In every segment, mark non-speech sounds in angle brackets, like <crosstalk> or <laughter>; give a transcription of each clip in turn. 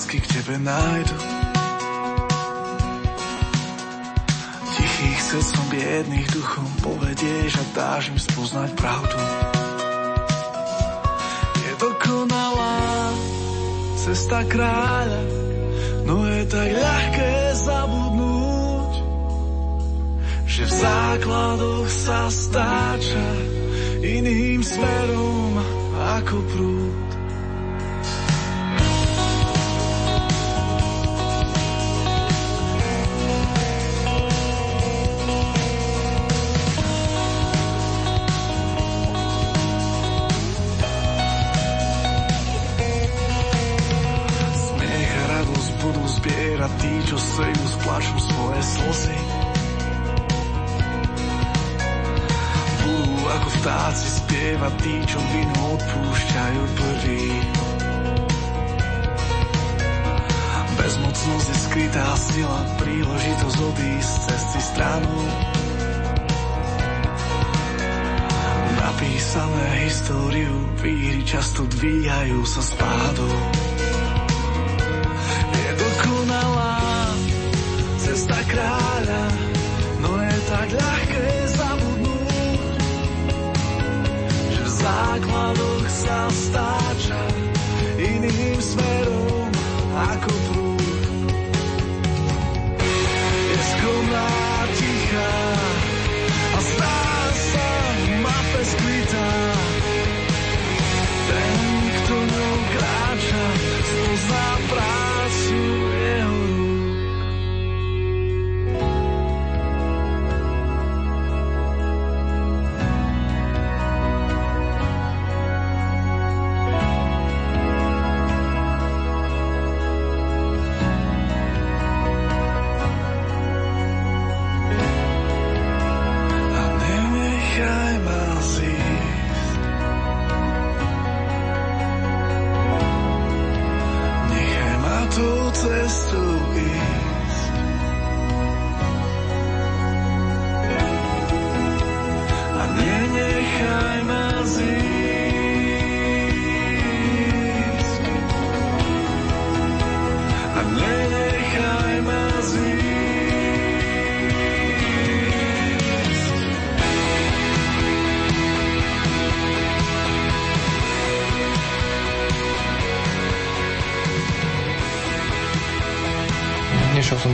lásky k tebe nájdu. Tichých srdcom biedných duchom povedieš a dáš im spoznať pravdu. Je dokonalá cesta kráľa, no je tak ľahké zabudnúť, že v základoch sa stáča iným smerom ako prúd.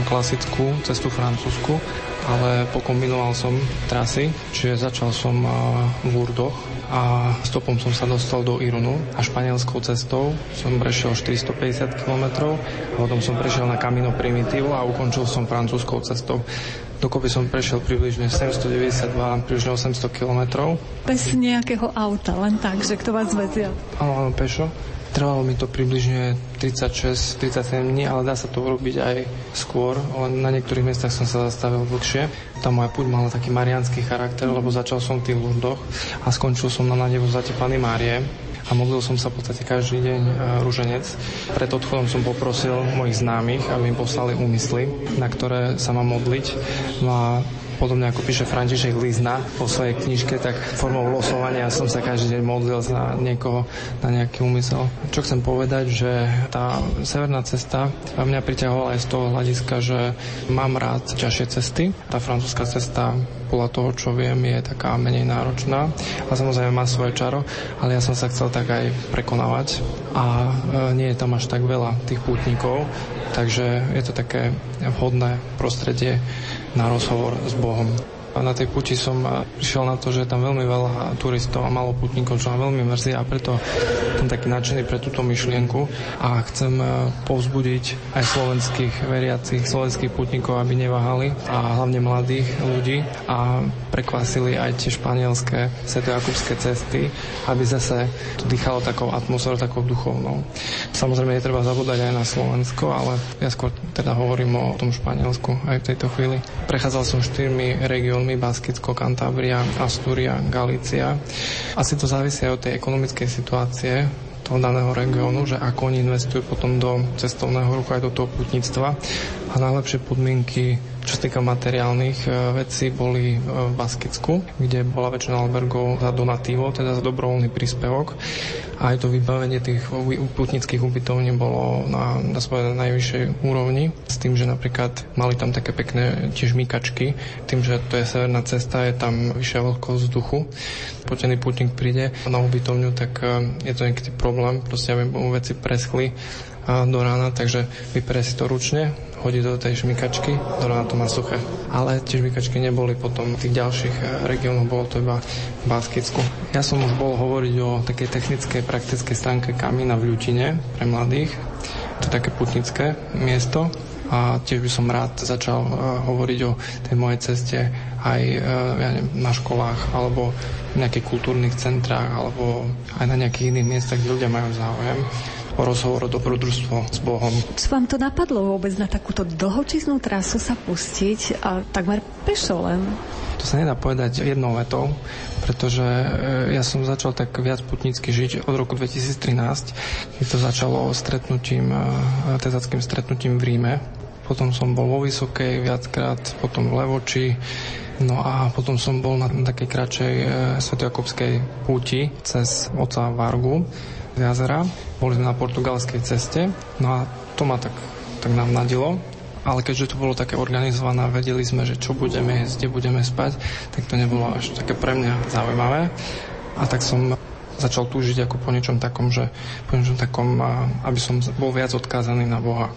Klasickú cestu francúzsku, ale pokombinoval som trasy, čiže začal som v Urdoch a stopom som sa dostal do Irunu a španielskou cestou som prešiel 450 km a potom som prešiel na Camino Primitivo a ukončil som francúzskou cestou. Dokopy som prešiel približne 792, približne 800 km. Bez nejakého auta, len tak, že kto vás vezia? Áno, pešo. Trvalo mi to približne 36-37 dní, ale dá sa to urobiť aj skôr, na niektorých miestach som sa zastavil dlhšie. Tá moja púť mala taký marianský charakter, lebo začal som v tých ľuždoch a skončil som na nadevu zatepaný Márie a modlil som sa v podstate každý deň e, rúženec. Pred odchodom som poprosil mojich známych, aby mi poslali úmysly, na ktoré sa mám modliť. No a Podobne ako píše František Lizna vo svojej knižke, tak formou losovania som sa každý deň modlil za niekoho, na nejaký úmysel. Čo chcem povedať, že tá severná cesta mňa priťahovala aj z toho hľadiska, že mám rád ťažšie cesty. Tá francúzska cesta podľa toho, čo viem, je taká menej náročná a samozrejme má svoje čaro, ale ja som sa chcel tak aj prekonávať a e, nie je tam až tak veľa tých pútnikov, takže je to také vhodné prostredie na rozhovor s Bohom. Na tej puti som prišiel na to, že je tam veľmi veľa turistov a malo putníkov, čo ma veľmi mrzí a preto som taký nadšený pre túto myšlienku a chcem e, povzbudiť aj slovenských veriacich, slovenských putníkov, aby neváhali a hlavne mladých ľudí a prekvasili aj tie španielské svetojakubské cesty, aby zase to dýchalo takou atmosférou, takou duchovnou. Samozrejme, netreba zabúdať aj na Slovensko, ale ja skôr teda hovorím o tom Španielsku aj v tejto chvíli. Prechádzal som štyrmi regiónmi veľmi Baskicko, Cantabria, Astúria, Galícia. Asi to závisí aj od tej ekonomickej situácie toho daného regiónu, že ako oni investujú potom do cestovného ruchu aj do toho putníctva. a najlepšie podmienky čo sa týka materiálnych e, vecí, boli e, v Baskicku, kde bola väčšina albergov za donatívo, teda za dobrovoľný príspevok. A aj to vybavenie tých putnických ubytovní bolo na, na svojej najvyššej úrovni, s tým, že napríklad mali tam také pekné tiež mykačky, tým, že to je severná cesta, je tam vyššia vlhkosť vzduchu. Potený putník príde na ubytovňu, tak e, je to niekedy problém, proste aby veci preschli do rána, takže vyperie si to ručne, hodí do tej šmikačky, do rána to má suché. Ale tie šmikačky neboli potom v tých ďalších eh, regiónoch, bolo to iba v Baskicku. Ja som už bol hovoriť o takej technickej, praktickej stránke kamína v Ľutine pre mladých. To je také putnické miesto a tiež by som rád začal uh, hovoriť o tej mojej ceste aj uh, ja neviem, na školách alebo v nejakých kultúrnych centrách alebo aj na nejakých iných miestach, kde ľudia majú záujem rozhovor dobrodružstvo s Bohom. Čo vám to napadlo vôbec na takúto dlhočiznú trasu sa pustiť a takmer pešo len? To sa nedá povedať jednou vetou, pretože e, ja som začal tak viac putnícky žiť od roku 2013, keď to začalo stretnutím, e, tezackým stretnutím v Ríme. Potom som bol vo Vysokej viackrát, potom v Levoči, No a potom som bol na takej kratšej e, svetojakobskej púti cez oca Vargu jazera. Boli sme na portugalskej ceste, no a to ma tak, tak nám nadilo. Ale keďže to bolo také organizované, vedeli sme, že čo budeme jesť, kde budeme spať, tak to nebolo až také pre mňa zaujímavé. A tak som začal túžiť ako po niečom takom, že po niečom takom, aby som bol viac odkázaný na Boha.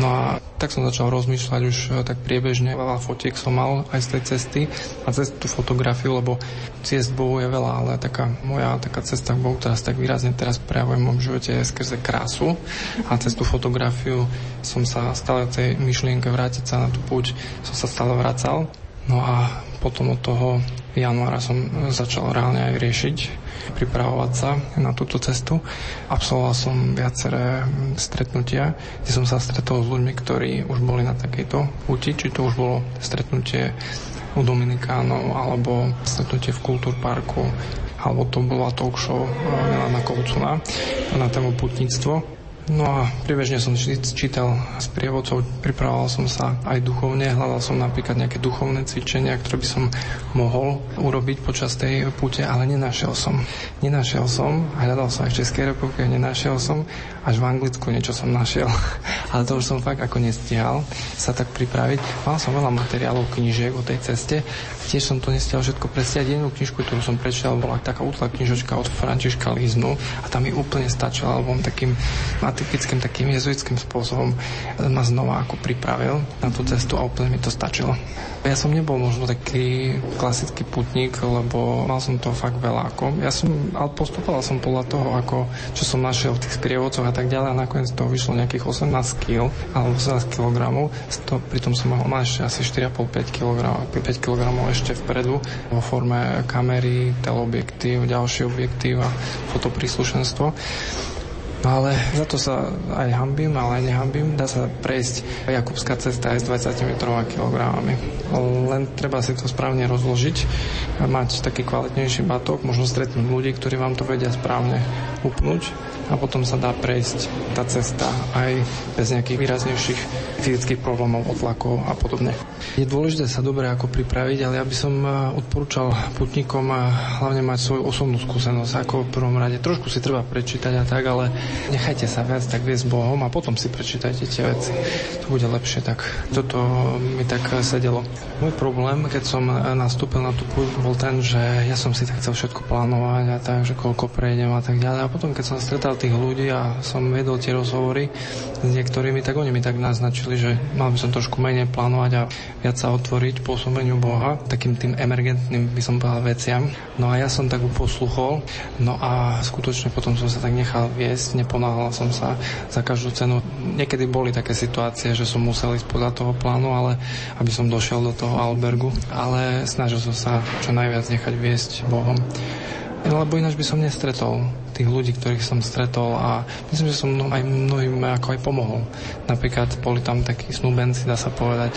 No a tak som začal rozmýšľať už e, tak priebežne, veľa fotiek som mal aj z tej cesty a cez tú fotografiu, lebo ciest Bohu je veľa, ale taká moja taká cesta k Bohu teraz tak výrazne teraz prejavuje v mojom živote je skrze krásu a cez tú fotografiu som sa stále tej myšlienke vrátiť sa na tú púť, som sa stále vracal. No a potom od toho januára som začal reálne aj riešiť pripravovať sa na túto cestu. Absolvoval som viaceré stretnutia, kde som sa stretol s ľuďmi, ktorí už boli na takejto púti, či to už bolo stretnutie u Dominikánov alebo stretnutie v Kultúrparku alebo to bola talk show Milana Kovcuna na tému putníctvo. No a priebežne som čítal s prievodcov, pripravoval som sa aj duchovne, hľadal som napríklad nejaké duchovné cvičenia, ktoré by som mohol urobiť počas tej púte, ale nenašiel som. Nenašiel som, hľadal som aj v Českej republike, nenašiel som, až v Anglicku niečo som našiel, <laughs> ale to už som fakt ako nestihal sa tak pripraviť. Mal som veľa materiálov, knížiek o tej ceste, tiež som to nestihal všetko presiať. Jednu knižku, ktorú som prečítal, bola taká útla knižočka od Františka Liznu a tam mi úplne stačila, lebo on takým atypickým, takým jezuitským spôsobom ma znova ako pripravil na tú cestu a úplne mi to stačilo. Ja som nebol možno taký klasický putník, lebo mal som toho fakt veľa. Ako. Ja som, ale postupoval som podľa toho, ako, čo som našiel v tých sprievodcoch a tak ďalej a nakoniec toho vyšlo nejakých 18 kg alebo 18 kg. To, pritom som mať ešte asi 4,5-5 kg, 5 kg ešte vpredu vo forme kamery, teleobjektív, ďalší objektív a fotopríslušenstvo. Ale za to sa aj hambím, ale aj nehambím. Dá sa prejsť Jakubská cesta aj s 20 kg. Len treba si to správne rozložiť, mať taký kvalitnejší batok, možno stretnúť ľudí, ktorí vám to vedia správne upnúť a potom sa dá prejsť tá cesta aj bez nejakých výraznejších fyzických problémov, otlakov a podobne. Je dôležité sa dobre ako pripraviť, ale ja by som eh, odporúčal putníkom eh, hlavne mať svoju osobnú skúsenosť ako v prvom rade. Trošku si treba prečítať a tak, ale nechajte sa viac tak viesť Bohom a potom si prečítajte tie veci. To bude lepšie, tak toto mi tak sedelo. Môj problém, keď som nastúpil na tú púť, bol ten, že ja som si tak chcel všetko plánovať a tak, že koľko prejdem a tak ďalej. A potom, keď som stretal tých ľudí a som vedol tie rozhovory s niektorými, tak oni mi tak naznačili, že mal by som trošku menej plánovať a viac sa otvoriť pôsobeniu Boha, takým tým emergentným by som povedal veciam. No a ja som tak posluchol, no a skutočne potom som sa tak nechal viesť, neponáhľal som sa za každú cenu. Niekedy boli také situácie, že som musel ísť podľa toho plánu, ale aby som došiel do toho albergu, ale snažil som sa čo najviac nechať viesť Bohom. Lebo ináč by som nestretol tých ľudí, ktorých som stretol a myslím, že som aj mnohým ako aj pomohol. Napríklad boli tam takí snúbenci, dá sa povedať,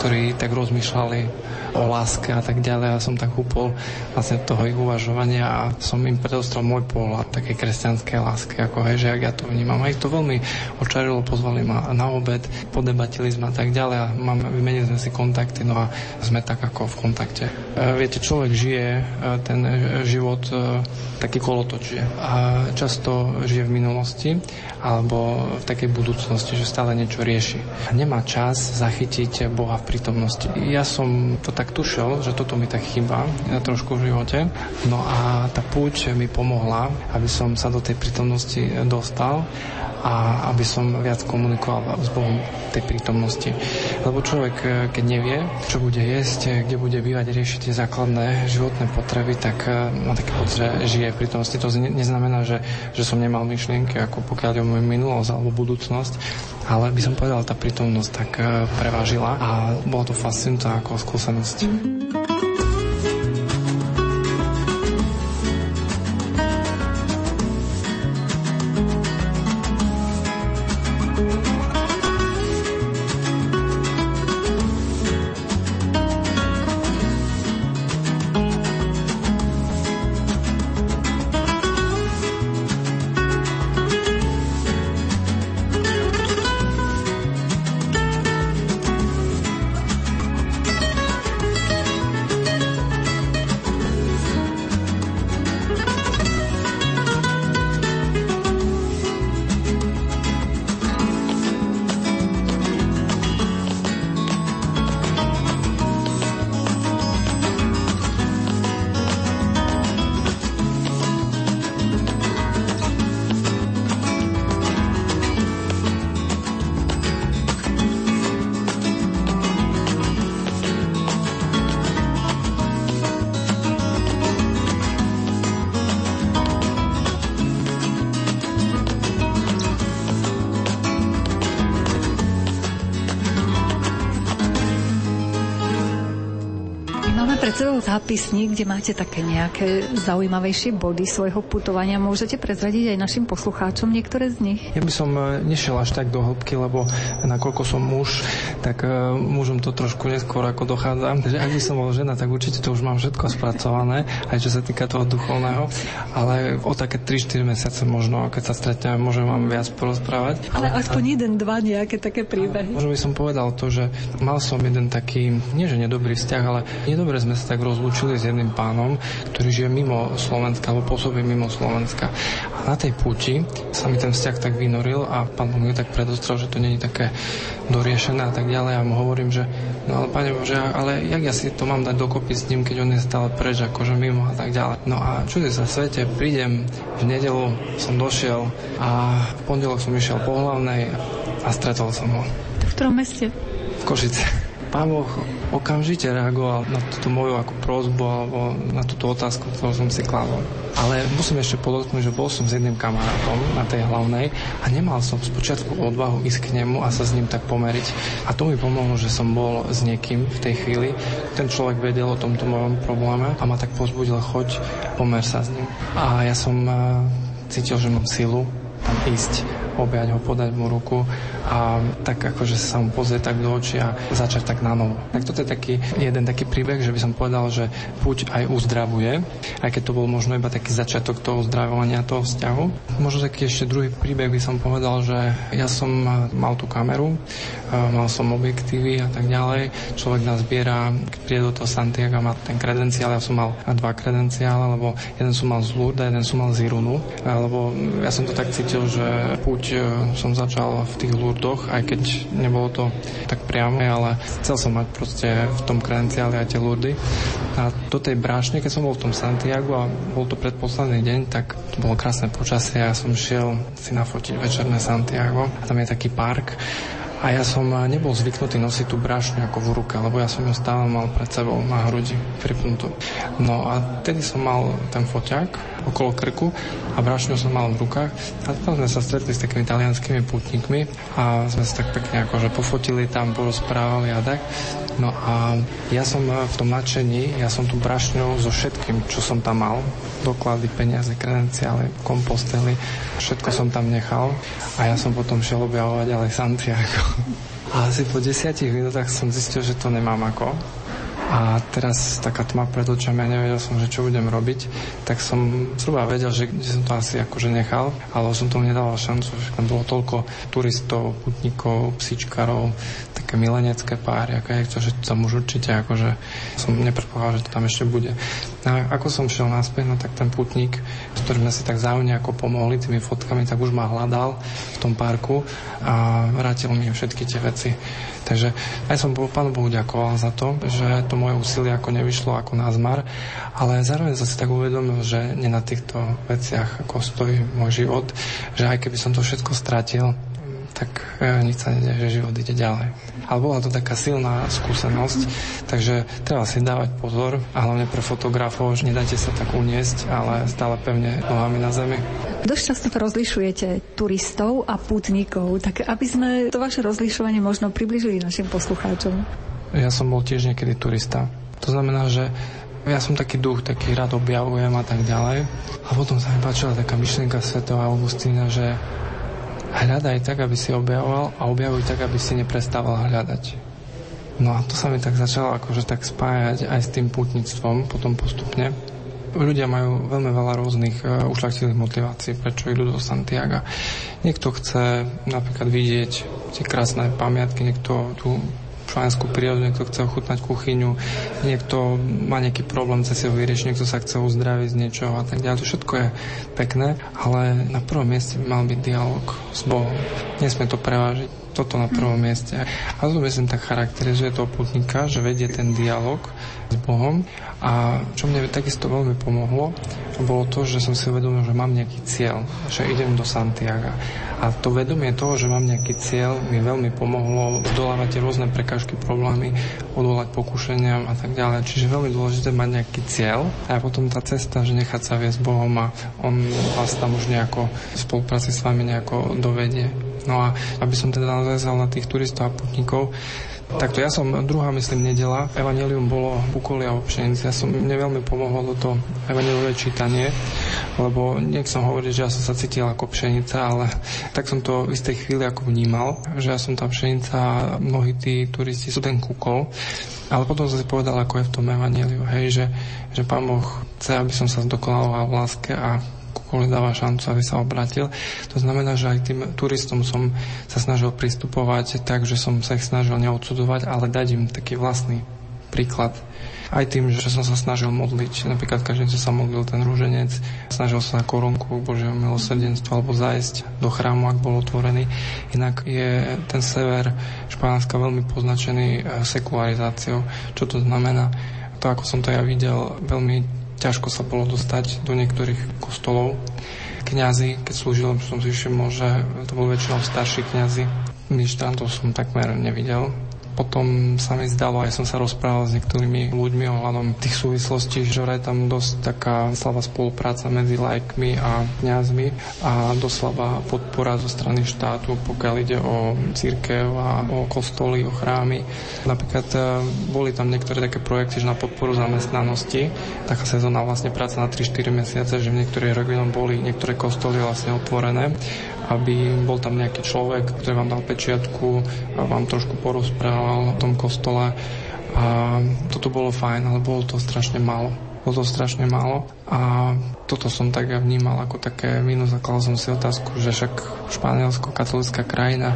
ktorí tak rozmýšľali o láske a tak ďalej a som tak upol vlastne toho ich uvažovania a som im predostrel môj pohľad takej kresťanskej lásky, ako hej, že ak ja to vnímam. A ich to veľmi očarilo, pozvali ma na obed, podebatili sme a tak ďalej a máme, vymenili sme si kontakty, no a sme tak ako v kontakte. E, viete, človek žije e, ten život e, taký kolotoč a často žije v minulosti alebo v takej budúcnosti, že stále niečo rieši. Nemá čas zachytiť Boha v prítomnosti. Ja som to tak tušil, že toto mi tak chýba trošku v živote. No a tá púť mi pomohla, aby som sa do tej prítomnosti dostal a aby som viac komunikoval s Bohom tej prítomnosti. Lebo človek, e, keď nevie, čo bude jesť, kde bude bývať, riešiť tie základné životné potreby, tak e, má taký pocit, že žije v prítomnosti. To neznamená, že, že som nemal myšlienky, ako pokiaľ o moju minulosť alebo budúcnosť, ale by som povedal, tá prítomnosť tak e, prevážila a bolo to fascinujúce ako skúsenosť. Sebou zápisník, kde máte také nejaké zaujímavejšie body svojho putovania. Môžete prezradiť aj našim poslucháčom niektoré z nich? Ja by som e, nešiel až tak do hĺbky, lebo nakoľko som muž, tak uh, mužom to trošku neskôr ako dochádza. Takže ak by som bol žena, tak určite to už mám všetko spracované, aj čo sa týka toho duchovného. Ale o také 3-4 mesiace možno, keď sa stretneme, môžem vám viac porozprávať. Ale, ale aspoň jeden, dva nejaké také príbehy. Možno by som povedal to, že mal som jeden taký, nie že nedobrý vzťah, ale nedobre sme sa tak rozlúčili s jedným pánom, ktorý žije mimo Slovenska, alebo pôsobí mimo Slovenska. A na tej puti sa mi ten vzťah tak vynoril a pán mi tak predostrel, že to není také doriešené a tak ďalej. A mu hovorím, že no ale pane Bože, ale jak ja si to mám dať dokopy s ním, keď on je stále preč, akože mimo a tak ďalej. No a čudy sa svete, prídem v nedelu, som došiel a v pondelok som išiel po hlavnej a stretol som ho. V ktorom meste? V Košice. Pán Boh okamžite reagoval na túto moju ako prozbu alebo na túto otázku, ktorú som si kladol. Ale musím ešte podotknúť, že bol som s jedným kamarátom na tej hlavnej a nemal som spočiatku odvahu ísť k nemu a sa s ním tak pomeriť. A to mi pomohlo, že som bol s niekým v tej chvíli. Ten človek vedel o tomto mojom probléme a ma tak pozbudil, choď, pomer sa s ním. A ja som eh, cítil, že mám silu tam ísť objať ho, podať mu ruku a tak akože sa mu pozrieť tak do očí a začať tak na novo. Tak toto je taký jeden taký príbeh, že by som povedal, že puť aj uzdravuje, aj keď to bol možno iba taký začiatok toho uzdravovania toho vzťahu. Možno taký ešte druhý príbeh by som povedal, že ja som mal tú kameru, mal som objektívy a tak ďalej. Človek nás zbiera, keď príde do toho Santiago, má ten kredenciál, ja som mal dva kredenciále, lebo jeden som mal z Lourdes, jeden som mal z Irunu, lebo ja som to tak cítil, že puť som začal v tých lurdoch, aj keď nebolo to tak priame, ale chcel som mať proste v tom kredenciáli aj tie lurdy. A do tej brášne, keď som bol v tom Santiago a bol to predposledný deň, tak to bolo krásne počasie a ja som šiel si nafotiť večerné Santiago. Tam je taký park A ja som nebol zvyknutý nosiť tú brašňu ako v ruke, lebo ja som ju stále mal pred sebou na hrudi pripnutú. No a tedy som mal ten foťák okolo krku a brašňu som mal v rukách. A tam sme sa stretli s takými talianskými putníkmi a sme sa tak pekne akože pofotili tam, porozprávali a tak. No a ja som v tom nadšení, ja som tú brašňu so všetkým, čo som tam mal, doklady, peniaze, kredenciály, kompostely, všetko som tam nechal a ja som potom šiel objavovať ďalej Santiago. <laughs> A asi po desiatich minútach som zistil, že to nemám ako. A teraz taká tma pred očami a nevedel som, že čo budem robiť, tak som zhruba vedel, že kde som to asi akože nechal, ale som tomu nedával šancu, že tam bolo toľko turistov, putníkov, psíčkarov, také milenecké páry, je to, že tam už určite akože som nepredpovedal, že to tam ešte bude. A ako som šiel naspäť, no tak ten putník, s ktorým sme si tak zájomne ako pomohli tými fotkami, tak už ma hľadal v tom parku a vrátil mi všetky tie veci. Takže aj som Pánu Bohu ďakoval za to, že to moje úsilie ako nevyšlo ako na zmar, ale zároveň som si tak uvedomil, že nie na týchto veciach ako stojí môj život, že aj keby som to všetko stratil, tak e, nič sa nedie, že život ide ďalej. Ale bola to taká silná skúsenosť, takže treba si dávať pozor a hlavne pre fotografov, že nedajte sa tak uniesť, ale stále pevne nohami na zemi. Dosť často to rozlišujete turistov a pútnikov, tak aby sme to vaše rozlišovanie možno približili našim poslucháčom. Ja som bol tiež niekedy turista. To znamená, že ja som taký duch, taký rád objavujem a tak ďalej. A potom sa mi páčila taká myšlienka svetova Augustína, že hľadaj tak, aby si objavoval a objavuj tak, aby si neprestával hľadať. No a to sa mi tak začalo akože tak spájať aj s tým putníctvom potom postupne. Ľudia majú veľmi veľa rôznych uh, ušlachtilých motivácií, prečo idú do Santiago. Niekto chce napríklad vidieť tie krásne pamiatky, niekto tú španielskú prírodu, niekto chce ochutnať kuchyňu, niekto má nejaký problém, chce si ho vyriešiť, niekto sa chce uzdraviť z niečoho a tak ďalej. To všetko je pekné, ale na prvom mieste mal byť dialog s Bohom. Nesmie to prevážiť toto na prvom mieste. A to myslím tak charakterizuje toho putníka, že vedie ten dialog s Bohom a čo mne takisto veľmi pomohlo, bolo to, že som si uvedomil, že mám nejaký cieľ, že idem do Santiago. A to vedomie toho, že mám nejaký cieľ, mi veľmi pomohlo zdolávať rôzne prekážky, problémy, odvolať pokušeniam a tak ďalej. Čiže veľmi dôležité mať nejaký cieľ a potom tá cesta, že nechať sa viesť Bohom a on vás tam už nejako v spolupráci s vami nejako dovedie. No a aby som teda navezal na tých turistov a putníkov, Takto ja som druhá, myslím, nedela. Evangelium bolo bukolia o pšenici. Ja som, mne veľmi pomohlo toto evangeliové čítanie, lebo nechcem hovoriť, že ja som sa cítil ako pšenica, ale tak som to v istej chvíli ako vnímal, že ja som tá pšenica a mnohí tí turisti sú ten kukol. Ale potom som si povedal, ako je v tom evaneliu, hej, že, že Pán Boh chce, aby som sa zdokonaloval v láske a koľko dáva šancu, aby sa obratil. To znamená, že aj tým turistom som sa snažil pristupovať tak, že som sa ich snažil neodsudovať, ale dať im taký vlastný príklad. Aj tým, že som sa snažil modliť, napríklad každý sa modlil ten rúženec, snažil sa na korunku Božieho milosrdenstva alebo zajsť do chrámu, ak bol otvorený. Inak je ten sever Španielska veľmi poznačený e, sekularizáciou. Čo to znamená? To, ako som to ja videl, veľmi ťažko sa bolo dostať do niektorých kostolov. Kňazi, keď slúžil, som si všimol, že to boli väčšinou starší kňazi. Ministrantov som takmer nevidel potom sa mi zdalo, aj som sa rozprával s niektorými ľuďmi ohľadom tých súvislostí, že je tam dosť taká slabá spolupráca medzi lajkmi a kňazmi a doslabá podpora zo strany štátu, pokiaľ ide o církev a o kostoly, o chrámy. Napríklad e, boli tam niektoré také projekty, že na podporu zamestnanosti, taká sezónna vlastne práca na 3-4 mesiace, že v niektorých regiónoch boli niektoré kostoly vlastne otvorené aby bol tam nejaký človek, ktorý vám dal pečiatku vám trošku porozprával o tom kostole. A toto bolo fajn, ale bolo to strašne málo. Bolo to strašne málo a toto som tak ja vnímal ako také minus a som si otázku, že však Španielsko, katolická krajina,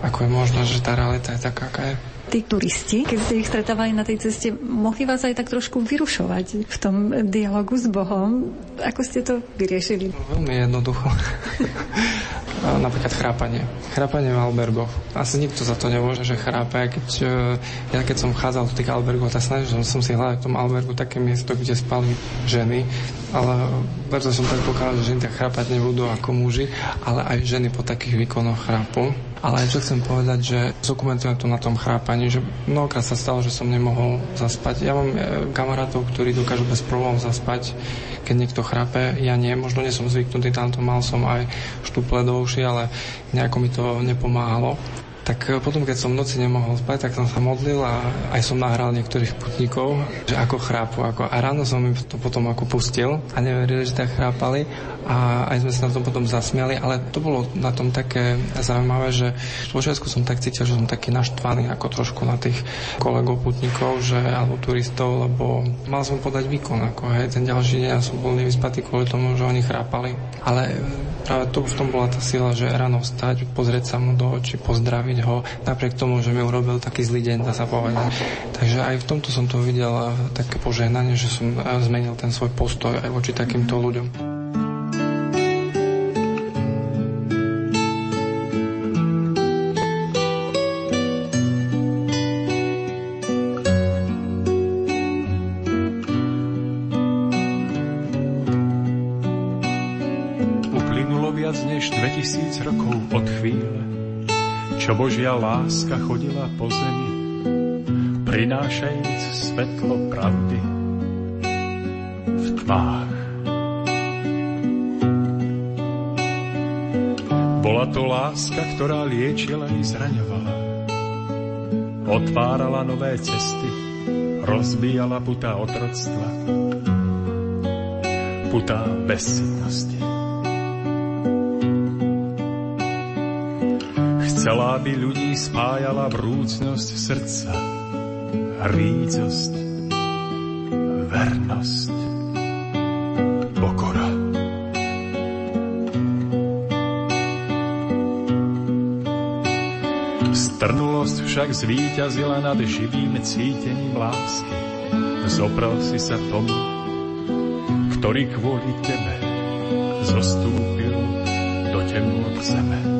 ako je možné, že tá realita je taká, aká je tí turisti, keď ste ich stretávali na tej ceste, mohli vás aj tak trošku vyrušovať v tom dialogu s Bohom. Ako ste to vyriešili? Veľmi jednoducho. <laughs> napríklad chrápanie. Chrápanie v albergoch. Asi nikto za to nemôže, že chrápe. Keď, e, ja keď som vchádzal do tých albergov, tak snažil som, si hľadať v tom albergu také miesto, kde spali ženy ale preto som tak pokladal, že ženy tak chrápať nebudú ako muži, ale aj ženy po takých výkonoch chrápu. Ale čo chcem povedať, že dokumentujem to na tom chrápaní, že mnohokrát sa stalo, že som nemohol zaspať. Ja mám e, kamarátov, ktorí dokážu bez problémov zaspať, keď niekto chrápe. Ja nie, možno nie som zvyknutý, tamto mal som aj štuple do uši, ale nejako mi to nepomáhalo tak e, potom, keď som v noci nemohol spať, tak som sa modlil a aj som nahral niektorých putníkov, že ako chrápu. Ako, a ráno som im to potom ako pustil a neverili, že tak chrápali a aj sme sa na tom potom zasmiali, ale to bolo na tom také zaujímavé, že v počiatku som tak cítil, že som taký naštvaný ako trošku na tých kolegov putníkov, že, alebo turistov, lebo mal som podať výkon, ako hej, ten ďalší deň som bol nevyspatý kvôli tomu, že oni chrápali. Ale práve to, v tom bola tá sila, že ráno vstať, pozrieť sa mu do očí, pozdraviť ho, napriek tomu, že mi urobil taký zlý deň, dá sa povedať. Takže aj v tomto som to videl také požehnanie, že som zmenil ten svoj postoj aj voči takýmto ľuďom. Láska chodila po zemi, prinášajúc svetlo pravdy v tmách. Bola to láska, ktorá liečila i zraňovala. Otvárala nové cesty, rozbíjala putá otroctva, putá bezsitnosti. Chcela, aby ľudí spájala vrúcnosť srdca, rícosť, vernosť, pokora. Strnulosť však zvíťazila nad živým cítením lásky. Zopral si sa tomu, ktorý kvôli tebe zostúpil do temnôt zeme.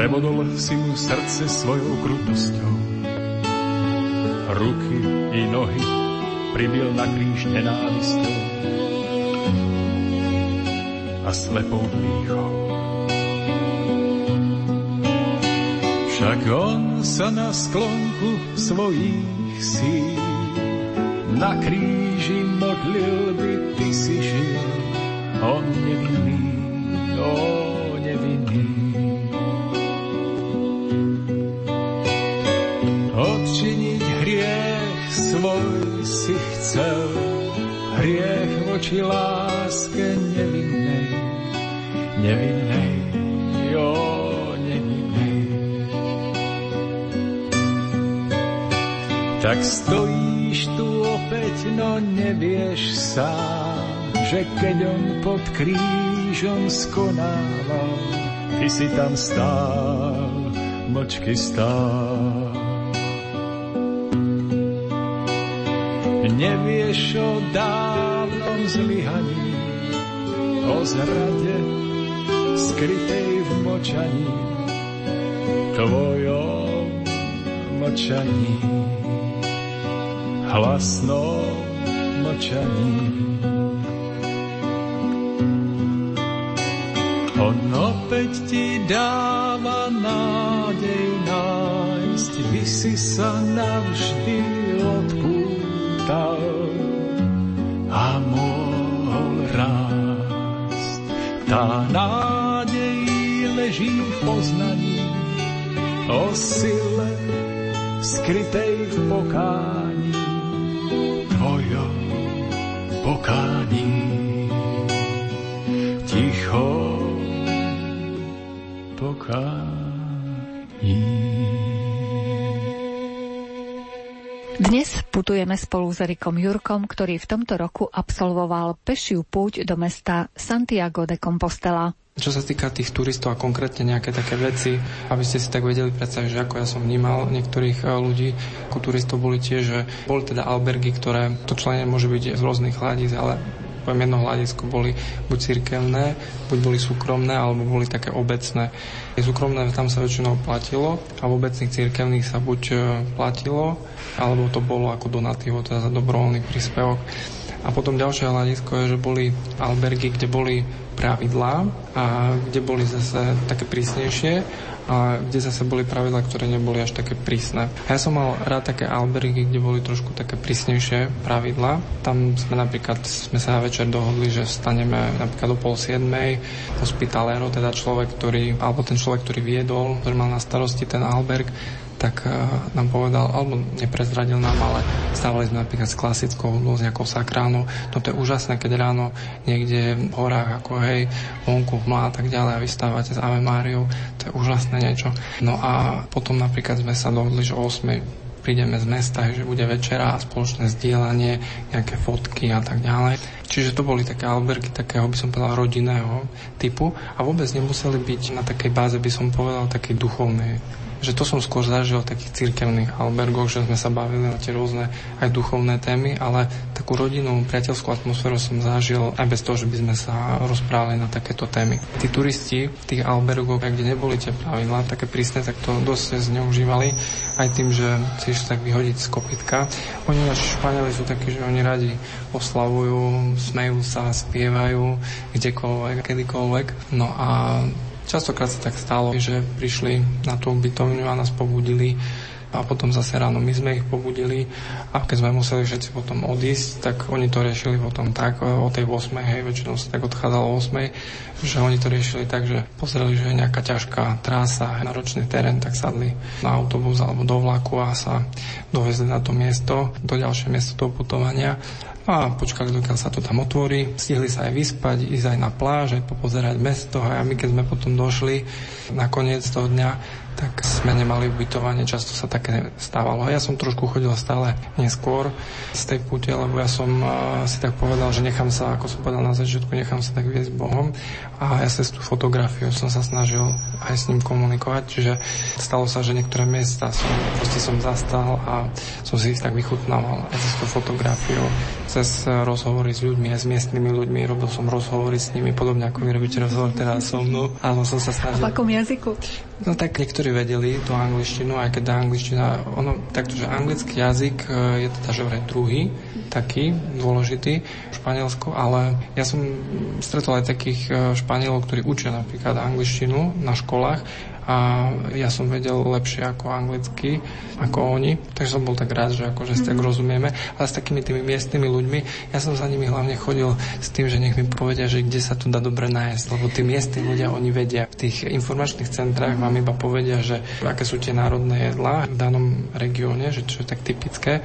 Prebodol si mu srdce svojou krutosťou. Ruky i nohy pribil na kríž nenávistou a slepou pýchou. Však on sa na sklonku svojich síl na kríži modlil by ty si žil. On nevinný, on chcel hriech voči láske nevinnej, nevinnej, jo, nevinnej. Tak stojíš tu opäť, no nevieš sám, že keď on pod krížom skonával, ty si tam stál, močky stál. Nevieš o dávnom zlyhaní, o zrade skrytej v močaní, tvojom močaní, hlasnom močaní. On opäť ti dáva nádej nájsť, si sa navždy vstal a mohol rásť. Tá nádej leží v poznaní o sile skrytej v pokání, tvojom pokání. Ticho pokání. Putujeme spolu s Erikom Jurkom, ktorý v tomto roku absolvoval pešiu púť do mesta Santiago de Compostela. Čo sa týka tých turistov a konkrétne nejaké také veci, aby ste si tak vedeli predstaviť, že ako ja som vnímal niektorých e, ľudí, ako turistov boli tie, že boli teda albergy, ktoré to členie môže byť z rôznych hľadíc, ale poviem jedno hľadisko, boli buď cirkevné, buď boli súkromné, alebo boli také obecné. Súkromné tam sa väčšinou platilo a v obecných cirkevných sa buď e, platilo, alebo to bolo ako donatívo, teda za dobrovoľný príspevok. A potom ďalšie hľadisko je, že boli albergy, kde boli pravidlá a kde boli zase také prísnejšie a kde zase boli pravidlá, ktoré neboli až také prísne. Ja som mal rád také albergy, kde boli trošku také prísnejšie pravidlá. Tam sme napríklad sme sa večer dohodli, že staneme napríklad o pol siedmej, hospitalero, teda človek, ktorý, alebo ten človek, ktorý viedol, ktorý mal na starosti ten alberg, tak uh, nám povedal, alebo neprezradil nám, ale stávali sme napríklad s klasickou hudbou, s nejakou sakrálnou. No to je úžasné, keď ráno niekde v horách, ako hej, vonku hmla a tak ďalej a vystávate s Ave Máriou, to je úžasné niečo. No a potom napríklad sme sa dohodli, že o 8 prídeme z mesta, že bude večera a spoločné zdieľanie, nejaké fotky a tak ďalej. Čiže to boli také albergy takého, by som povedal, rodinného typu a vôbec nemuseli byť na takej báze, by som povedal, takej duchovnej že to som skôr zažil v takých cirkevných albergoch, že sme sa bavili na tie rôzne aj duchovné témy, ale takú rodinnú, priateľskú atmosféru som zažil aj bez toho, že by sme sa rozprávali na takéto témy. Tí turisti v tých albergoch, kde neboli tie pravidlá také prísne, tak to dosť zneužívali aj tým, že si tak vyhodiť z kopitka. Oni naši Španieli sú takí, že oni radi oslavujú, smejú sa, spievajú kdekoľvek, kedykoľvek. No a Častokrát sa tak stalo, že prišli na tú ubytovňu a nás pobudili a potom zase ráno my sme ich pobudili. A keď sme museli všetci potom odísť, tak oni to riešili potom tak o tej 8, hej, väčšinou sa tak odchádzalo o 8, že oni to riešili tak, že pozreli, že je nejaká ťažká trasa, náročný terén, tak sadli na autobus alebo do vlaku a sa dovezli na to miesto, do ďalšie miesto toho putovania a počkali, dokiaľ sa to tam otvorí. Stihli sa aj vyspať, ísť aj na pláž, aj popozerať mesto. A my keď sme potom došli na koniec toho dňa, tak sme nemali ubytovanie, často sa také stávalo. Ja som trošku chodil stále neskôr z tej púte, lebo ja som si tak povedal, že nechám sa, ako som povedal na začiatku, nechám sa tak viesť Bohom. A ja sa tú fotografiu som sa snažil aj s ním komunikovať, čiže stalo sa, že niektoré miesta som, proste som zastal a som si ich tak vychutnával aj cez tú fotografiu, cez rozhovory s ľuďmi, aj s miestnymi ľuďmi, robil som rozhovory s nimi, podobne ako vy robíte rozhovor teraz so mnou. Áno, som sa snažil. v akom jazyku? No tak niektorí vedeli tú angličtinu, aj keď tá angličtina, ono, takto, že anglický jazyk e, je teda že vraj druhý, taký dôležitý v Španielsku, ale ja som stretol aj takých e, Španielov, ktorí učia napríklad angličtinu na školách a ja som vedel lepšie ako anglicky, ako oni, takže som bol tak rád, že akože si tak mhm. rozumieme, ale s takými tými miestnymi ľuďmi, ja som za nimi hlavne chodil s tým, že nech mi povedia, že kde sa tu dá dobre nájsť, lebo tí miestni ľudia, oni vedia. V tých informačných centrách vám iba povedia, že aké sú tie národné jedlá v danom regióne, že čo je tak typické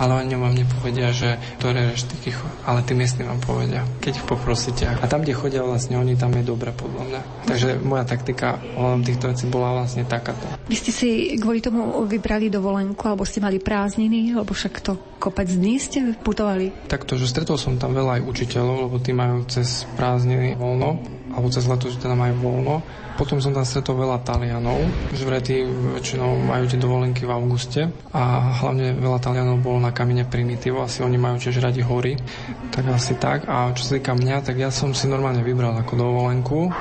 ale oni vám nepovedia, že ktoré reštiky, ale tí miestni vám povedia, keď ich poprosíte. A tam, kde chodia vlastne oni, tam je dobre podľa mňa. Takže moja taktika ohľadom týchto vecí bola vlastne takáto. Vy ste si kvôli tomu vybrali dovolenku, alebo ste mali prázdniny, lebo však to kopec dní ste putovali? Takto, že stretol som tam veľa aj učiteľov, lebo tí majú cez prázdniny voľno, alebo cez leto, že teda majú voľno potom som tam stretol veľa Talianov, že vraj tí väčšinou majú tie dovolenky v auguste a hlavne veľa Talianov bolo na kamene Primitivo, asi oni majú tiež radi hory, tak asi tak. A čo sa týka mňa, tak ja som si normálne vybral ako dovolenku.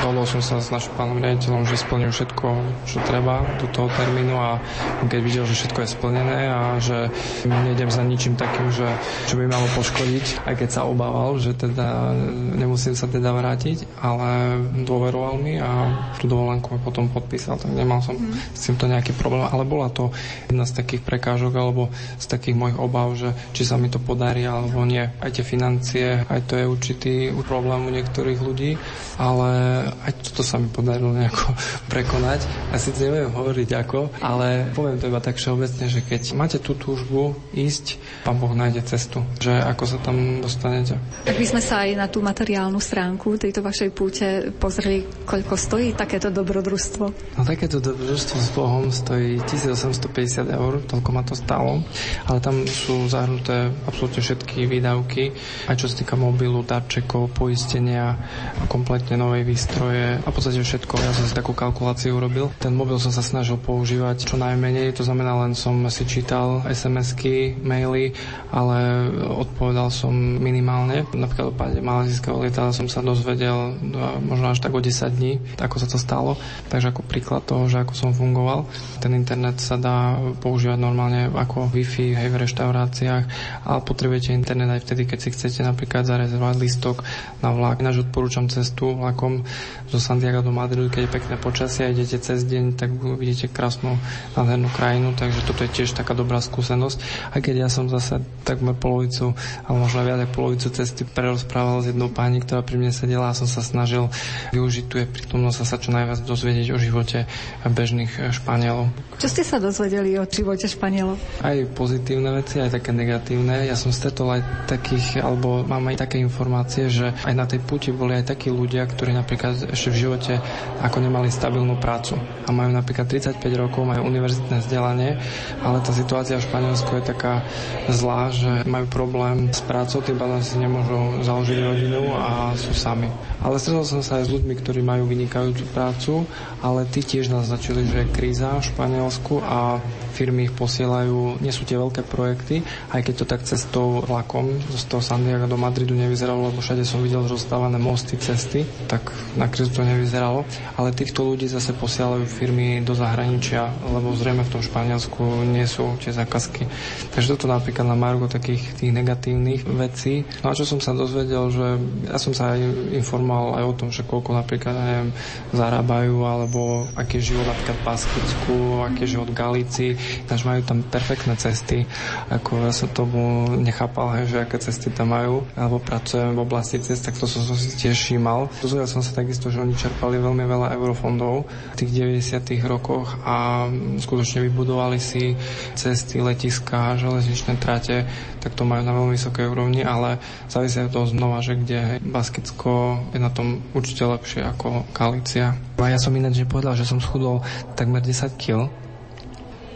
Dohodol som sa s našim pánom riaditeľom, že splním všetko, čo treba do toho termínu a keď videl, že všetko je splnené a že nejdem za ničím takým, že čo by malo poškodiť, aj keď sa obával, že teda nemusím sa teda vrátiť, ale dôveroval mi a tú dovolenku potom podpísal, tak nemal som mm. s týmto nejaký problém, ale bola to jedna z takých prekážok alebo z takých mojich obav, že či sa mi to podarí alebo nie. Aj tie financie, aj to je určitý problém u niektorých ľudí, ale aj toto sa mi podarilo nejako <laughs> prekonať. Ja si neviem hovoriť ako, ale poviem to iba tak všeobecne, že keď máte tú túžbu ísť, pán Boh nájde cestu, že ako sa tam dostanete. Tak by sme sa aj na tú materiálnu stránku tejto vašej vašej púte pozreli, koľko stojí takéto dobrodružstvo? No takéto dobrodružstvo s Bohom stojí 1850 eur, toľko ma to stalo, ale tam sú zahrnuté absolútne všetky výdavky, aj čo sa týka mobilu, darčekov, poistenia, kompletne novej výstroje a v podstate všetko. Ja som si takú kalkuláciu urobil. Ten mobil som sa snažil používať čo najmenej, to znamená len som si čítal SMS-ky, maily, ale odpovedal som minimálne. Napríklad o páde malazijského lietadla som sa dozvedel no, možno až tak o 10 dní, ako sa to stalo. Takže ako príklad toho, že ako som fungoval. Ten internet sa dá používať normálne ako Wi-Fi hej, v reštauráciách, ale potrebujete internet aj vtedy, keď si chcete napríklad zarezervovať listok na vlak. Ináč odporúčam cestu vlakom zo Santiago do Madridu, keď je pekné počasie a idete cez deň, tak vidíte krásnu nádhernú krajinu, takže toto je tiež taká dobrá skúsenosť. Aj keď ja som zase takmer polovicu, alebo možno viac ako polovicu cesty prerozprával s jednou pani, ktorá pri mne sedela a som sa snažil využiť tu je prítomnosť a sa čo najviac dozvedieť o živote bežných Španielov. Čo ste sa dozvedeli o živote Španielov? Aj pozitívne veci, aj také negatívne. Ja som stretol aj takých, alebo mám aj také informácie, že aj na tej puti boli aj takí ľudia, ktorí napríklad ešte v živote ako nemali stabilnú prácu a majú napríklad 35 rokov, majú univerzitné vzdelanie, ale tá situácia v Španielsku je taká zlá, že majú problém s prácou, tým pádom si nemôžu založiť rodinu a sú sami. Ale stretol som sa aj s ľuďmi, ktorí majú vynikajúcu prácu, ale tí tiež naznačili, že je kríza v Španielsku a firmy ich posielajú, nie sú tie veľké projekty, aj keď to tak cestou vlakom z toho Santiago do Madridu nevyzeralo, lebo všade som videl rozstávané mosty, cesty, tak na krízu to nevyzeralo, ale týchto ľudí zase posielajú firmy do zahraničia, lebo zrejme v tom Španielsku nie sú tie zákazky. Takže toto napríklad na Margo takých tých negatívnych vecí. No a čo som sa dozvedel, že ja som sa aj informoval aj o tom, že koľko napríklad, neviem, zarábajú, alebo aký je život napríklad v Baskicku, aký je život v Galícii, takže majú tam perfektné cesty. Ako ja som tomu nechápal, hej, že aké cesty tam majú, alebo pracujem v oblasti cest, tak to som, som si tiež všímal. Dozvedel som sa takisto, že oni čerpali veľmi veľa eurofondov v tých 90. rokoch a skutočne vybudovali si cesty, letiska, železničné trate, tak to majú na veľmi vysokej úrovni, ale závisí toho znova, že kde Baskicko je na tom určite lepšie ako Galícia. A ja som ináč povedal, že som schudol takmer 10 kg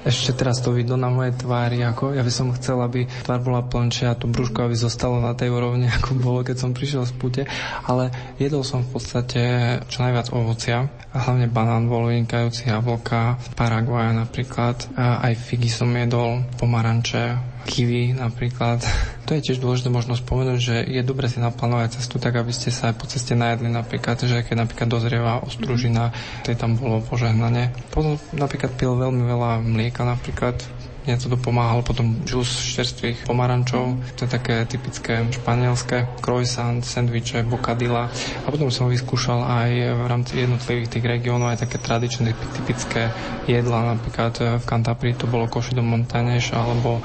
ešte teraz to vidno na mojej tvári, ako ja by som chcel, aby tvár bola plnšia a to brúško aby zostalo na tej úrovni, <laughs> ako bolo, keď som prišiel z pute, ale jedol som v podstate čo najviac ovocia, a hlavne banán bol vynikajúci, jablka, Paraguaja napríklad, a aj figy som jedol, pomaranče, kiwi napríklad. <laughs> To je tiež dôležité možno spomenúť, že je dobre si naplánovať cestu tak, aby ste sa po ceste najedli napríklad, že keď napríklad dozrieva ostružina, to tam bolo požehnanie. Potom napríklad pil veľmi veľa mlieka napríklad, mne to pomáhalo potom džus čerstvých pomarančov, to je také typické španielské, croissant, sendviče, bocadilla. A potom som vyskúšal aj v rámci jednotlivých tých regiónov aj také tradičné, typické jedla, napríklad v Cantabri to bolo košido montanež alebo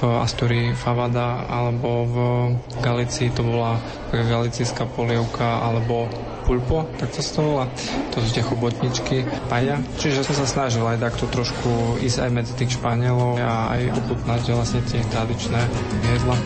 v Asturii Favada alebo v Galicii to bola galicijská polievka alebo pulpo, tak to sa to volá. To sú tie chobotničky, paja. Čiže som sa snažil aj takto trošku ísť aj medzi tých Španielov a aj ochutnať vlastne tie tradičné jedla.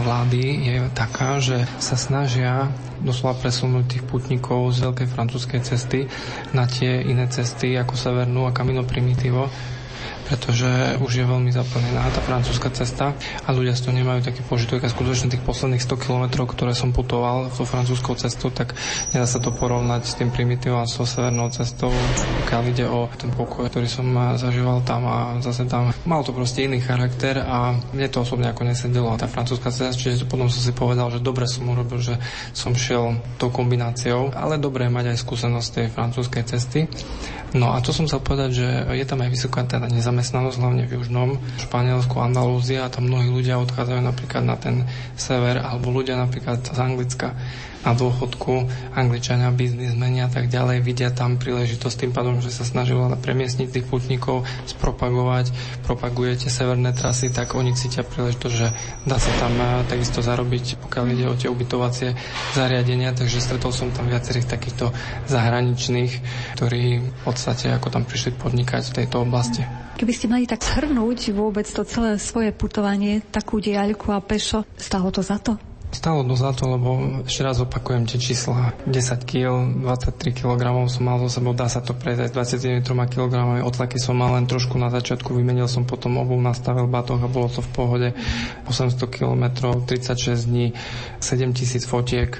Vlády je taká, že sa snažia doslova presunúť tých putníkov z veľkej francúzskej cesty na tie iné cesty ako Severnú a Camino Primitivo. Pretože už je veľmi zaplnená tá francúzska cesta a ľudia z toho nemajú taký požitok a skutočne tých posledných 100 kilometrov, ktoré som putoval tou francúzskou cestou, tak nedá sa to porovnať s tým primitívom a so severnou cestou, pokiaľ ide o ten pokoj, ktorý som zažíval tam a zase tam mal to proste iný charakter a mne to osobne ako nesedelo tá francúzska cesta, čiže potom som si povedal, že dobre som urobil, že som šiel tou kombináciou, ale dobre mať aj skúsenosť tej francúzskej cesty. No a to som chcel povedať, že je tam aj vysoká teda nezamestnanosť, hlavne v južnom Španielsku, Andalúzia a tam mnohí ľudia odchádzajú napríklad na ten sever, alebo ľudia napríklad z Anglicka na dôchodku, Angličania, biznismeni a tak ďalej vidia tam príležitosť tým pádom, že sa snažila premiestniť tých putníkov, spropagovať, propagujete severné trasy, tak oni cítia príležitosť, že dá sa tam eh, takisto zarobiť, pokiaľ ide o tie ubytovacie zariadenia, takže stretol som tam viacerých takýchto zahraničných, ktorí v podstate ako tam prišli podnikať v tejto oblasti. Keby ste mali tak shrnúť vôbec to celé svoje putovanie, takú diaľku a pešo, stalo to za to? Stalo to za to, lebo ešte raz opakujem tie čísla. 10 kg, 23 kg som mal zo sebou, dá sa to prejsť aj 23 kg. Otlaky som mal len trošku na začiatku, vymenil som potom obu, nastavil batoh a bolo to v pohode. 800 km, 36 dní, 7000 fotiek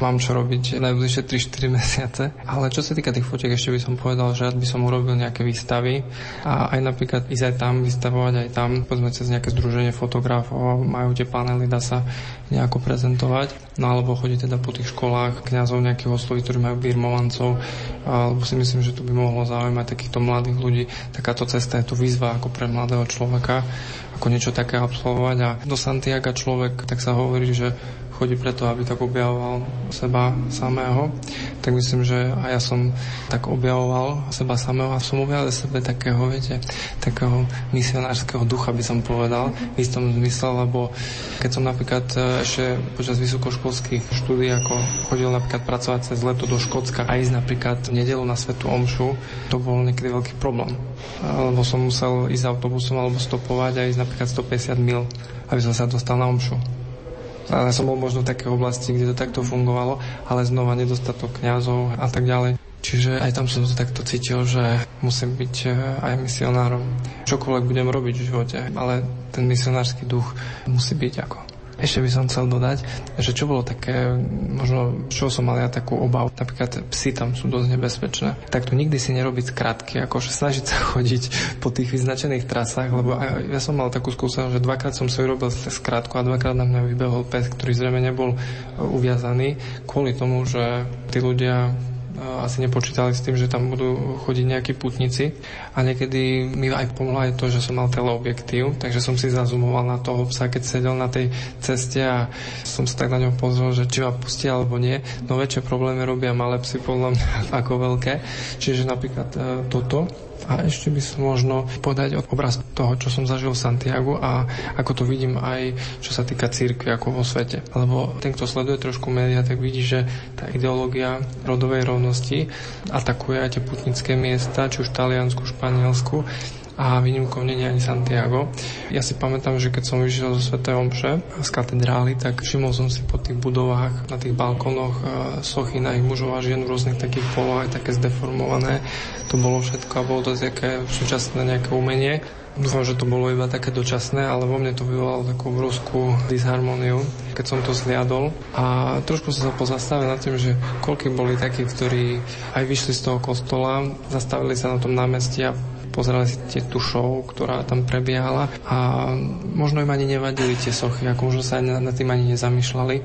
mám čo robiť najbližšie 3-4 <laughs> mesiace. Ale čo sa týka tých fotiek, ešte by som povedal, že rád by som urobil nejaké výstavy a aj napríklad ísť aj tam, vystavovať aj tam, povedzme cez nejaké združenie fotografov, majú tie panely, dá sa nejako prezentovať. No alebo chodiť teda po tých školách kňazov nejakých osloví, ktorí majú birmovancov, alebo si myslím, že to by mohlo zaujímať takýchto mladých ľudí. Takáto cesta je tu výzva ako pre mladého človeka, ako niečo také absolvovať a do Santiago človek, tak sa hovorí, že chodí preto, aby tak objavoval seba samého, tak myslím, že aj ja som tak objavoval seba samého a som objavil sebe takého, viete, takého misionárskeho ducha by som povedal, v istom zmysle, lebo keď som napríklad e, ešte počas vysokoškolských štúdí ako chodil napríklad pracovať cez leto do Škótska a ísť napríklad nedelu na Svetu Omšu, to bol niekedy veľký problém. Lebo som musel ísť autobusom alebo stopovať a ísť napríklad 150 mil, aby som sa dostal na Omšu. Ale som bol možno v takej oblasti, kde to takto fungovalo, ale znova nedostatok kňazov a tak ďalej. Čiže aj tam som to takto cítil, že musím byť e, aj misionárom. Čokoľvek budem robiť v živote, ale ten misionársky duch musí byť ako ešte by som chcel dodať, že čo bolo také, možno čo som mal ja takú obavu, napríklad psy tam sú dosť nebezpečné, tak to nikdy si nerobiť skratky, akože snažiť sa <laughs> chodiť po tých vyznačených trasách, lebo ja som mal takú skúsenosť, že dvakrát som si urobil skratku a dvakrát na mňa vybehol pes, ktorý zrejme nebol uviazaný kvôli tomu, že tí ľudia asi nepočítali s tým, že tam budú chodiť nejakí putníci a niekedy mi aj pomohlo aj to, že som mal teleobjektív, takže som si zazumoval na toho psa, keď sedel na tej ceste a som sa tak na ňom pozrel, že či ma pustí alebo nie. No väčšie problémy robia malé psy podľa mňa <laughs> ako veľké. Čiže napríklad e, toto a ešte by som možno podať obraz toho, čo som zažil v Santiago a ako to vidím aj čo sa týka církvy ako vo svete. Lebo ten, kto sleduje trošku médiá, tak vidí, že tá ideológia rodovej rovnosti atakuje aj tie putnické miesta, či už v Taliansku, Španielsku a výnimkou je ani Santiago. Ja si pamätám, že keď som vyšiel zo Sv. Omše z katedrály, tak všimol som si po tých budovách, na tých balkónoch e, sochy na ich mužov a žien v rôznych takých polohách, také zdeformované. To bolo všetko a bolo to také súčasné nejaké umenie. Dúfam, že to bolo iba také dočasné, ale vo mne to vyvolalo takú obrovskú disharmóniu, keď som to zliadol. A trošku som sa pozastavil nad tým, že koľky boli takí, ktorí aj vyšli z toho kostola, zastavili sa na tom námestí a pozerali si tie tú show, ktorá tam prebiehala a možno im ani nevadili tie sochy, ako možno sa nad tým ani nezamýšľali.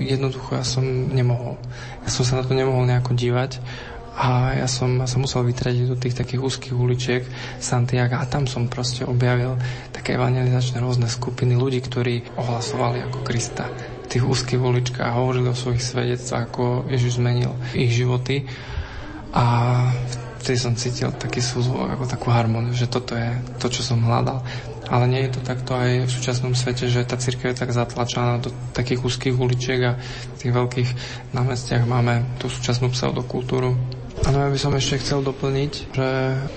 Jednoducho ja som nemohol. Ja som sa na to nemohol nejako dívať a ja som sa musel vytrediť do tých takých úzkých uličiek Santiago a tam som proste objavil také evangelizačné rôzne skupiny ľudí, ktorí ohlasovali ako Krista v tých úzkých uličkách a hovorili o svojich svedectvách, ako Ježiš zmenil ich životy. A vtedy som cítil taký súzvuk, ako takú harmóniu, že toto je to, čo som hľadal. Ale nie je to takto aj v súčasnom svete, že tá církev je tak zatlačená do takých úzkých uličiek a v tých veľkých námestiach máme tú súčasnú pseudokultúru. Áno, ja by som ešte chcel doplniť, že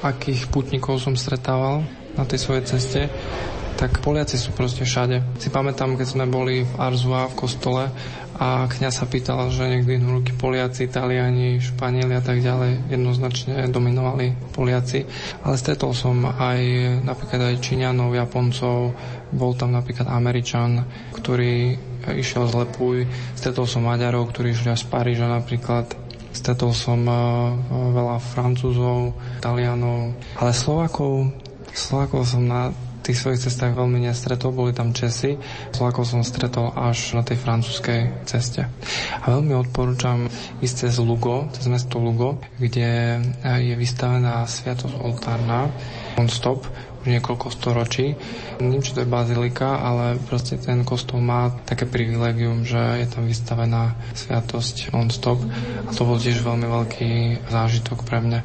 akých putníkov som stretával na tej svojej ceste, tak Poliaci sú proste všade. Si pamätám, keď sme boli v Arzua v kostole a kňaz sa pýtal, že niekdy ruky Poliaci, Taliani, Španieli a tak ďalej. Jednoznačne dominovali Poliaci. Ale stretol som aj napríklad aj Číňanov, Japoncov, bol tam napríklad Američan, ktorý išiel z Lepuj, stretol som Maďarov, ktorí išli z Paríža napríklad, stretol som uh, veľa Francúzov, Talianov, ale Slovakov, Slovakov som na tých svojich cestách veľmi nestretol, boli tam Česi. Slovákov som stretol až na tej francúzskej ceste. A veľmi odporúčam ísť cez Lugo, cez mesto Lugo, kde je vystavená sviatosť oltárna non-stop už niekoľko storočí. Neviem, či to je bazilika, ale proste ten kostol má také privilegium, že je tam vystavená sviatosť non-stop a to bol tiež veľmi veľký zážitok pre mňa.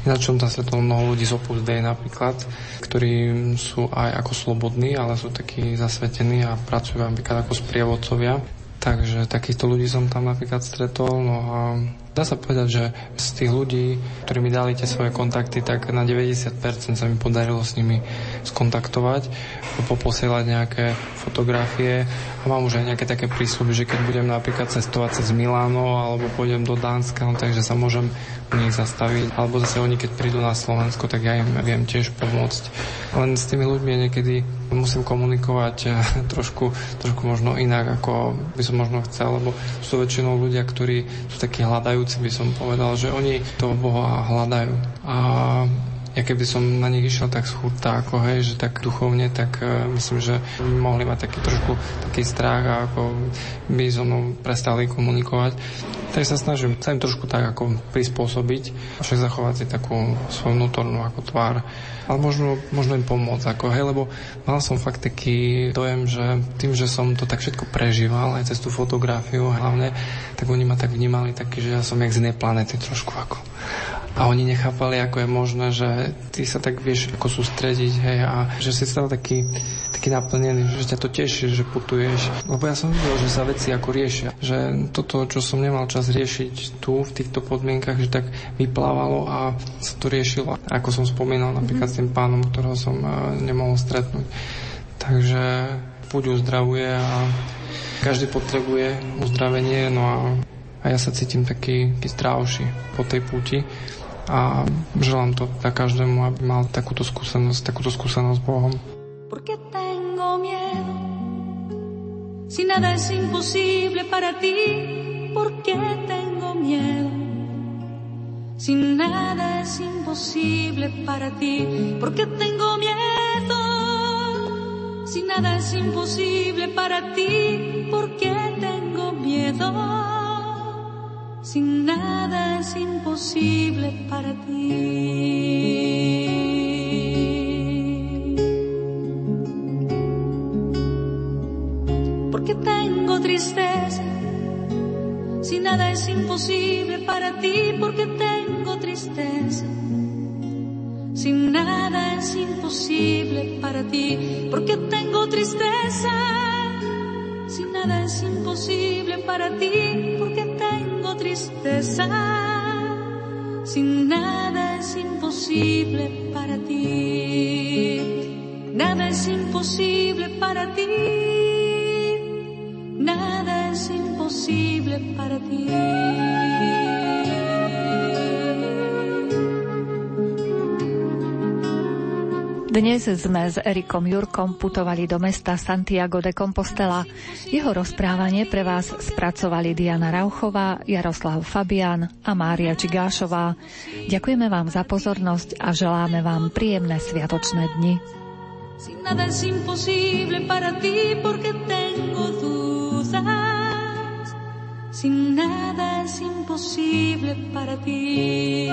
Ináč som tam stretol mnoho ľudí z Opus Dei napríklad, ktorí sú aj ako slobodní, ale sú takí zasvetení a pracujú napríklad ako sprievodcovia. Takže takýchto ľudí som tam napríklad stretol. No a dá sa povedať, že z tých ľudí, ktorí mi dali tie svoje kontakty, tak na 90% sa mi podarilo s nimi skontaktovať, poposielať nejaké fotografie a mám už aj nejaké také prísľuby, že keď budem napríklad cestovať cez Miláno alebo pôjdem do Dánska, no, takže sa môžem u nich zastaviť. Alebo zase oni, keď prídu na Slovensko, tak ja im viem tiež pomôcť. Len s tými ľuďmi niekedy musím komunikovať eh, trošku, trošku možno inak, ako by som možno chcel, lebo sú väčšinou ľudia, ktorí sú takí hľadajúci, by som povedal, že oni toho Boha hľadajú. A ja keby som na nich išiel tak schúrta, ako hej, že tak duchovne, tak uh, myslím, že by mohli mať taký trošku taký strach a ako by so mnou prestali komunikovať. Tak sa snažím sa im trošku tak ako prispôsobiť, však zachovať si takú svoju vnútornú ako tvár. Ale možno, možno im pomôcť, ako hej, lebo mal som fakt taký dojem, že tým, že som to tak všetko prežíval, aj cez tú fotografiu hlavne, tak oni ma tak vnímali taký, že ja som jak z inej planety trošku ako. A oni nechápali, ako je možné, že ty sa tak vieš ako sústrediť, hej, a že si stal taký, taký naplnený, že ťa to teší, že putuješ. Lebo ja som videl, že sa veci ako riešia. Že toto, čo som nemal čas riešiť tu, v týchto podmienkach, že tak vyplávalo a sa to riešilo. Ako som spomínal napríklad s tým pánom, ktorého som e, nemohol stretnúť. Takže púď uzdravuje a každý potrebuje uzdravenie, no a, a ja sa cítim taký, taký strávší po tej púti a želám to tak každému, aby mal takúto skúsenosť, takúto skúsenosť s Bohom. Porque tengo miedo Si nada es imposible para ti ¿Por qué tengo miedo Si nada es imposible para ti ¿Por qué tengo miedo Si nada es imposible para ti ¿Por qué tengo miedo sin nada es imposible para ti. Porque tengo tristeza, sin nada es imposible para ti, porque tengo tristeza. Sin nada es imposible para ti, porque tengo tristeza. Sin nada es imposible para ti, porque tristeza, sin nada es imposible para ti. Nada es imposible para ti. Nada es imposible para ti. Dnes sme s Erikom Jurkom putovali do mesta Santiago de Compostela. Jeho rozprávanie pre vás spracovali Diana Rauchová, Jaroslav Fabian a Mária Čigášová. Ďakujeme vám za pozornosť a želáme vám príjemné sviatočné dni. Sin nada es imposible para ti.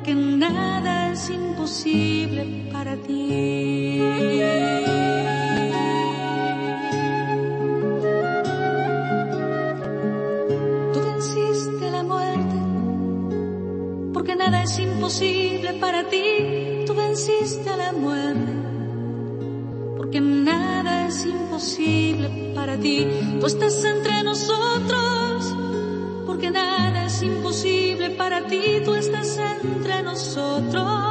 porque nada es imposible para ti. Tú venciste la muerte, porque nada es imposible para ti, tú venciste la muerte, porque nada es imposible para ti. Tú estás entre nosotros, porque nada es imposible para ti. Tú estás entre nosotros,